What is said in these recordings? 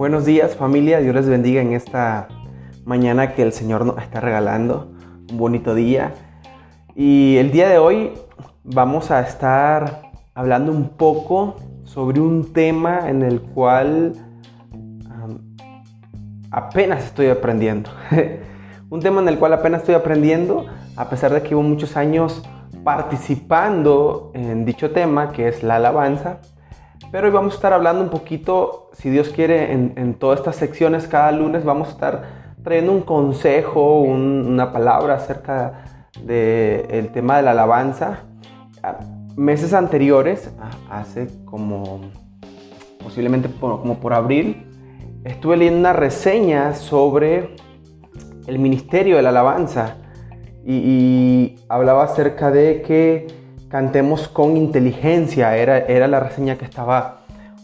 Buenos días familia, Dios les bendiga en esta mañana que el Señor nos está regalando, un bonito día. Y el día de hoy vamos a estar hablando un poco sobre un tema en el cual apenas estoy aprendiendo. un tema en el cual apenas estoy aprendiendo, a pesar de que llevo muchos años participando en dicho tema, que es la alabanza. Pero hoy vamos a estar hablando un poquito, si Dios quiere, en, todas estas secciones, cada lunes vamos a estar trayendo un consejo, una palabra acerca del tema de la alabanza. Meses anteriores, hace como posiblemente como por abril, estuve leyendo una reseña sobre el ministerio de la alabanza y, hablaba acerca de que cantemos con inteligencia, era, era la reseña que estaba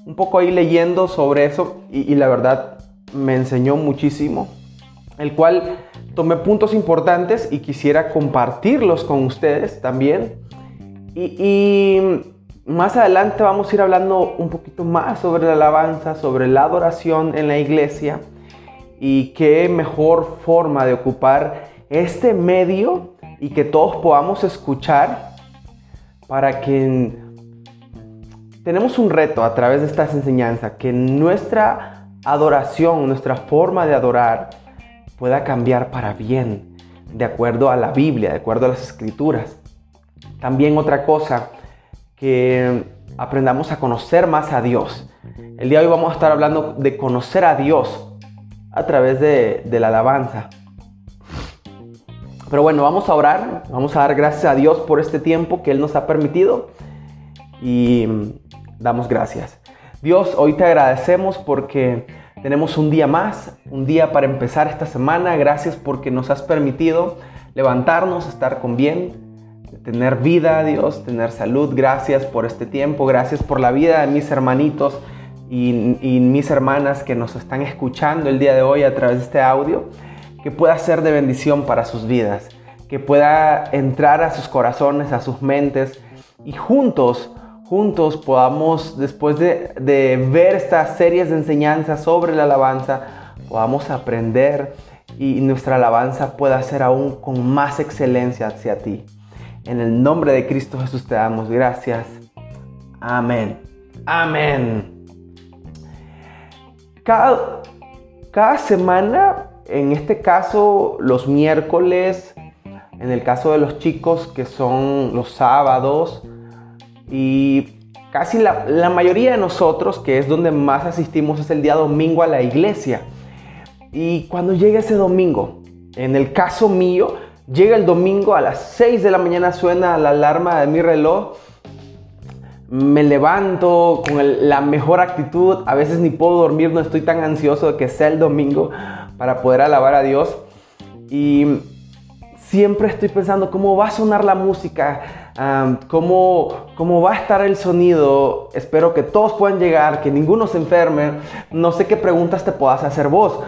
un poco ahí leyendo sobre eso y, la verdad me enseñó muchísimo, el cual tomé puntos importantes y quisiera compartirlos con ustedes también. y más adelante vamos a ir hablando un poquito más sobre la alabanza, sobre la adoración en la iglesia y qué mejor forma de ocupar este medio y que todos podamos escuchar para que tenemos un reto a través de estas enseñanzas, que nuestra adoración, nuestra forma de adorar pueda cambiar para bien, de acuerdo a la Biblia, de acuerdo a las escrituras. También otra cosa, que aprendamos a conocer más a Dios. El día de hoy vamos a estar hablando de conocer a Dios a través de, la alabanza. Pero bueno, vamos a orar, vamos a dar gracias a Dios por este tiempo que Él nos ha permitido y damos gracias. Dios, hoy te agradecemos porque tenemos un día más, un día para empezar esta semana. Gracias porque nos has permitido levantarnos, estar con bien, tener vida, Dios, tener salud. Gracias por este tiempo, gracias por la vida de mis hermanitos y, mis hermanas que nos están escuchando el día de hoy a través de este audio, que pueda ser de bendición para sus vidas, que pueda entrar a sus corazones, a sus mentes y juntos, juntos podamos, después de, ver estas series de enseñanzas sobre la alabanza, podamos aprender y nuestra alabanza pueda ser aún con más excelencia hacia ti. En el nombre de Cristo Jesús te damos gracias. Amén. Amén. Cada, cada semana, en este caso los miércoles, en el caso de los chicos que son los sábados y casi la, la, mayoría de nosotros, que es donde más asistimos, es el día domingo a la iglesia. Y cuando llega ese domingo, en el caso mío, Llega el domingo a las 6 de la mañana, suena la alarma de mi reloj. Me levanto con la mejor actitud. A veces ni puedo dormir, no estoy tan ansioso de que sea el domingo para poder alabar a Dios. Y siempre estoy pensando cómo va a sonar la música, cómo, cómo va a estar el sonido. Espero que todos puedan llegar, que ninguno se enferme. No sé qué preguntas te puedas hacer vos.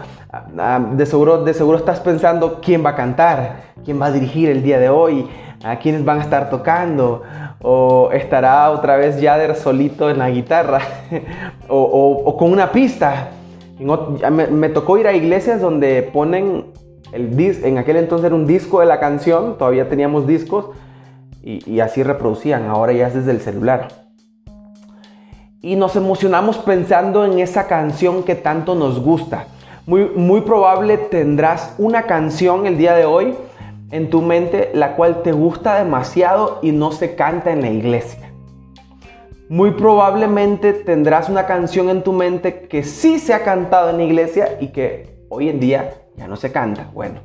de, seguro, de seguro estás pensando quién va a cantar, quién va a dirigir el día de hoy, a quiénes van a estar tocando, o estará otra vez Yader solito en la guitarra, o, con una pista. Me, tocó ir a iglesias donde ponen el en aquel entonces era un disco de la canción, todavía teníamos discos y, así reproducían, ahora ya es desde el celular. Y nos emocionamos pensando en esa canción que tanto nos gusta. Muy, muy probable tendrás una canción el día de hoy en tu mente la cual te gusta demasiado y no se canta en la iglesia. Muy probablemente tendrás una canción en tu mente que sí se ha cantado en la iglesia y que hoy en día ya no se canta. Bueno,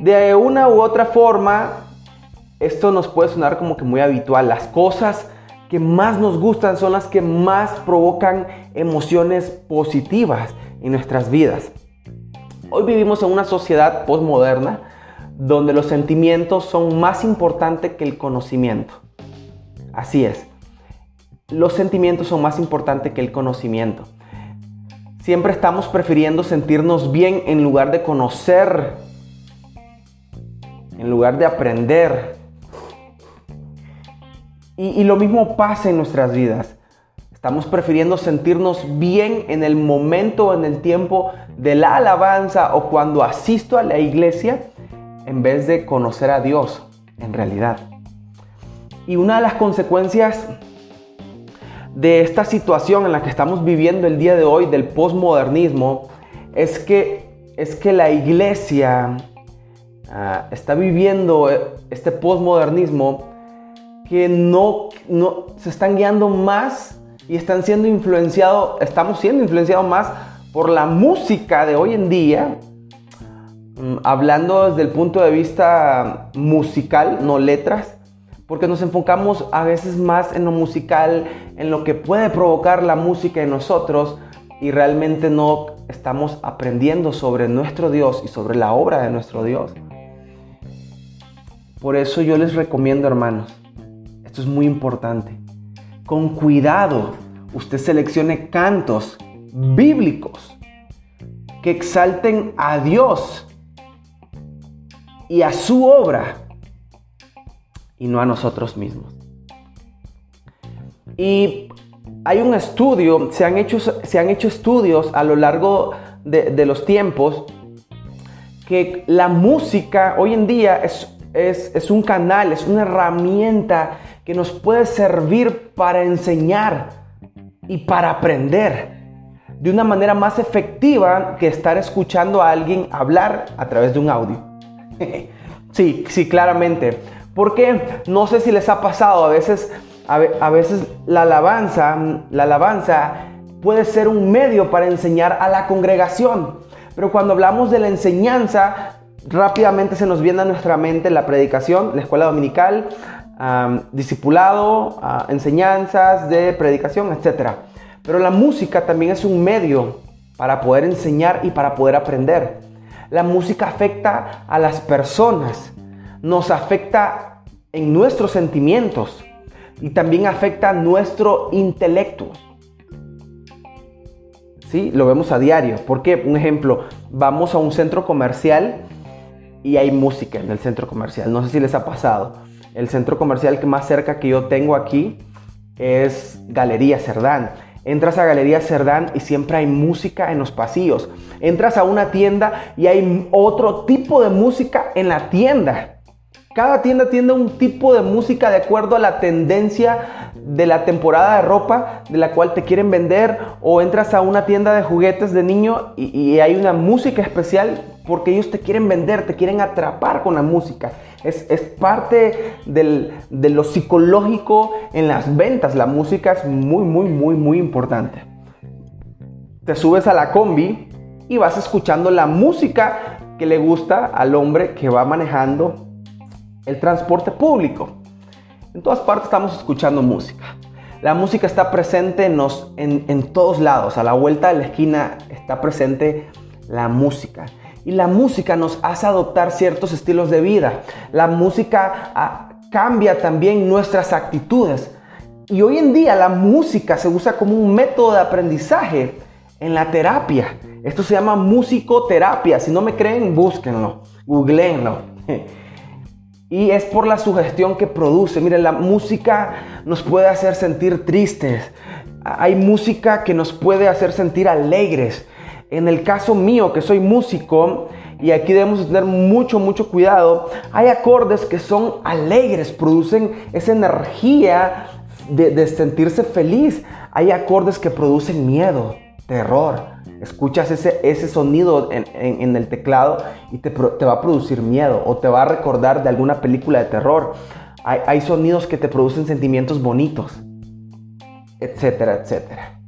de una u otra forma, esto nos puede sonar como que muy habitual. Las cosas que más nos gustan son las que más provocan emociones positivas en nuestras vidas. Hoy vivimos en una sociedad postmoderna donde los sentimientos son más importantes que el conocimiento. Así es. Los sentimientos son más importantes que el conocimiento. Siempre estamos prefiriendo sentirnos bien en lugar de conocer, en lugar de aprender. Y, lo mismo pasa en nuestras vidas. Estamos prefiriendo sentirnos bien en el momento, en el tiempo de la alabanza o cuando asisto a la iglesia en vez de conocer a Dios en realidad. Y una de las consecuencias de esta situación en la que estamos viviendo el día de hoy del posmodernismo es que, es que la iglesia ah, está viviendo este posmodernismo que no, no se están guiando más y están siendo influenciados, estamos siendo influenciados más por la música de hoy en día, mm, hablando desde el punto de vista musical, no letras, porque nos enfocamos a veces más en lo musical, en lo que puede provocar la música en nosotros y realmente no estamos aprendiendo sobre nuestro Dios y sobre la obra de nuestro Dios. Por eso yo les recomiendo, hermanos, esto es muy importante, con cuidado usted seleccione cantos bíblicos que exalten a Dios y a su obra y no a nosotros mismos. Y hay un estudio, se han hecho, se han hecho estudios a lo largo de, los tiempos que la música hoy en día es, es, un canal, es una herramienta que nos puede servir para enseñar y para aprender de una manera más efectiva que estar escuchando a alguien hablar a través de un audio. sí, sí, claramente. Porque no sé si les ha pasado, a veces, a, veces la alabanza, la alabanza puede ser un medio para enseñar a la congregación. Pero cuando hablamos de la enseñanza, rápidamente se nos viene a nuestra mente la predicación, la escuela dominical, discipulado, ah, enseñanzas de predicación, etc. Pero la música también es un medio para poder enseñar y para poder aprender. La música afecta a las personas nos afecta en nuestros sentimientos y también afecta nuestro intelecto. ¿Sí? Lo vemos a diario. Porque, un ejemplo, vamos a un centro comercial y hay música en el centro comercial. No sé si les ha pasado. El centro comercial que más cerca que yo tengo aquí es Galería Cerdán. Entras a Galería Cerdán y siempre hay música en los pasillos. Entras a una tienda y hay otro tipo de música en la tienda. Cada tienda tiene un tipo de música de acuerdo a la tendencia de la temporada de ropa de la cual te quieren vender o entras a una tienda de juguetes de niño y, hay una música especial porque ellos te quieren vender, te quieren atrapar con la música. Es, parte de lo psicológico en las ventas. La música es muy, muy, muy, muy importante. Te subes a la combi y vas escuchando la música que le gusta al hombre que va manejando el transporte público. En todas partes estamos escuchando música. La música está presente en, todos lados. A la vuelta de la esquina está presente la música. Y la música nos hace adoptar ciertos estilos de vida. La música ah, cambia también nuestras actitudes. Y hoy en día la música se usa como un método de aprendizaje en la terapia. Esto se llama musicoterapia. Si no me creen, búsquenlo, googleenlo. Y es por la sugestión que produce. Mire, la música nos puede hacer sentir tristes. Hay música que nos puede hacer sentir alegres. En el caso mío, que soy músico, y aquí debemos tener mucho, mucho cuidado, hay acordes que son alegres, producen esa energía de, de sentirse feliz. Hay acordes que producen miedo, terror. Escuchas ese, ese sonido en, el teclado y te, va a producir miedo o te va a recordar de alguna película de terror. Hay, hay sonidos que te producen sentimientos bonitos, etcétera, etcétera.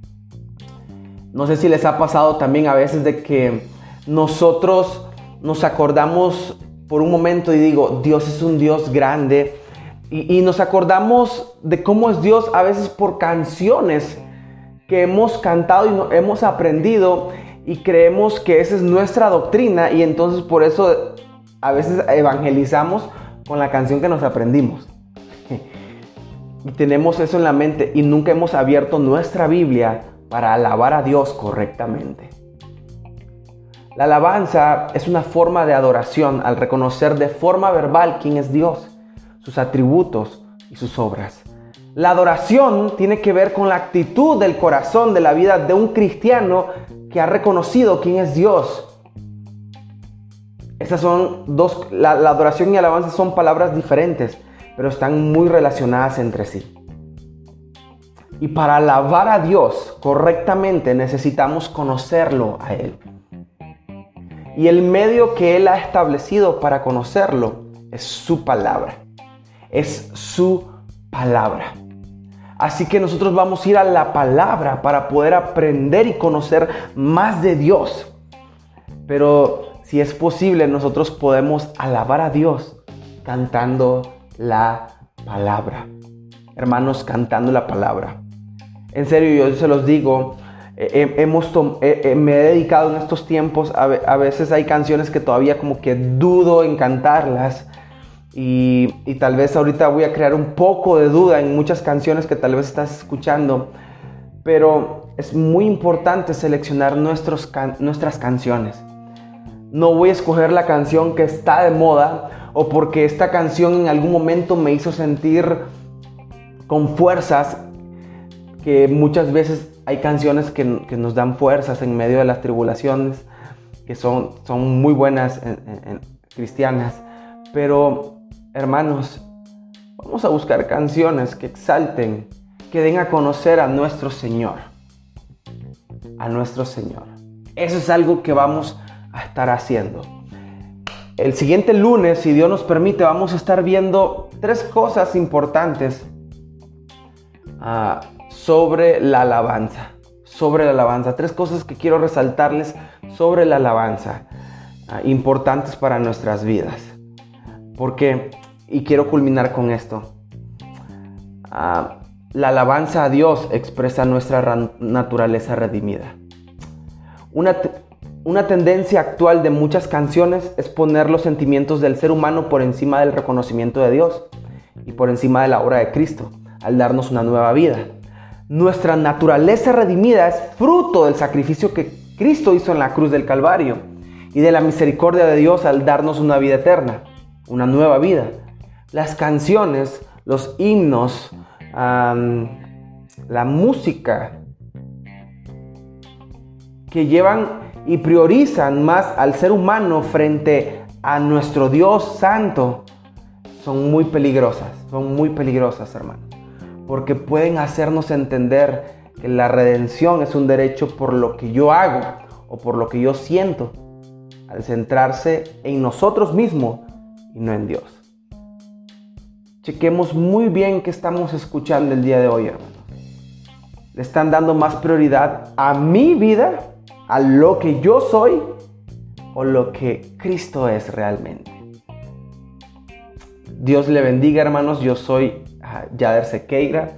No sé si les ha pasado también a veces de que nosotros nos acordamos por un momento y digo, Dios es un Dios grande. Y, y, nos acordamos de cómo es Dios a veces por canciones que hemos cantado y hemos aprendido y creemos que esa es nuestra doctrina y entonces por eso a veces evangelizamos con la canción que nos aprendimos. Y tenemos eso en la mente y nunca hemos abierto nuestra Biblia para alabar a Dios correctamente. La alabanza es una forma de adoración al reconocer de forma verbal quién es Dios, sus atributos y sus obras. La adoración tiene que ver con la actitud del corazón de la vida de un cristiano que ha reconocido quién es Dios. Estas son dos, la, adoración y alabanza son palabras diferentes, pero están muy relacionadas entre sí. Y para alabar a Dios correctamente necesitamos conocerlo a Él. Y el medio que Él ha establecido para conocerlo es su palabra. Es su palabra. Así que nosotros vamos a ir a la palabra para poder aprender y conocer más de Dios. Pero si es posible, nosotros podemos alabar a Dios cantando la palabra. Hermanos, cantando la palabra. En serio, yo se los digo, hemos me he dedicado en estos tiempos, a, veces hay canciones que todavía como que dudo en cantarlas. Y, tal vez ahorita voy a crear un poco de duda en muchas canciones que tal vez estás escuchando. Pero es muy importante seleccionar nuestros nuestras canciones. No voy a escoger la canción que está de moda o porque esta canción en algún momento me hizo sentir con fuerzas que muchas veces hay canciones que, nos dan fuerzas en medio de las tribulaciones, que son, son muy buenas en, cristianas, pero hermanos, vamos a buscar canciones que exalten, que den a conocer a nuestro Señor, a nuestro Señor. Eso es algo que vamos a estar haciendo. El siguiente lunes, si Dios nos permite, vamos a estar viendo tres cosas importantes uh, sobre la alabanza. Sobre la alabanza. Tres cosas que quiero resaltarles sobre la alabanza. Ah, importantes para nuestras vidas. Porque, y quiero culminar con esto. Ah, la alabanza a Dios expresa nuestra naturaleza redimida. Una, una tendencia actual de muchas canciones es poner los sentimientos del ser humano por encima del reconocimiento de Dios y por encima de la obra de Cristo, al darnos una nueva vida. Nuestra naturaleza redimida es fruto del sacrificio que Cristo hizo en la cruz del Calvario y de la misericordia de Dios al darnos una vida eterna, una nueva vida. Las canciones, los himnos, la música que llevan y priorizan más al ser humano frente a nuestro Dios santo son muy peligrosas, son muy peligrosas, hermano porque pueden hacernos entender que la redención es un derecho por lo que yo hago o por lo que yo siento, al centrarse en nosotros mismos y no en Dios. Chequemos muy bien qué estamos escuchando el día de hoy, hermanos. Le están dando más prioridad a mi vida, a lo que yo soy o lo que Cristo es realmente. Dios le bendiga, hermanos. Yo soy Yader Sequeira.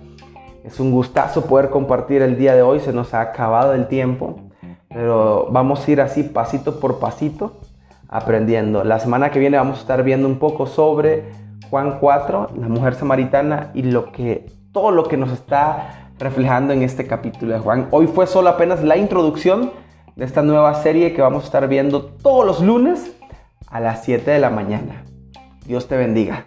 Es un gustazo poder compartir el día de hoy, se nos ha acabado el tiempo, pero vamos a ir así pasito por pasito aprendiendo. La semana que viene vamos a estar viendo un poco sobre Juan 4, la mujer samaritana y lo que todo lo que nos está reflejando en este capítulo de Juan. Hoy fue solo apenas la introducción de esta nueva serie que vamos a estar viendo todos los lunes a las 7 de la mañana. Dios te bendiga.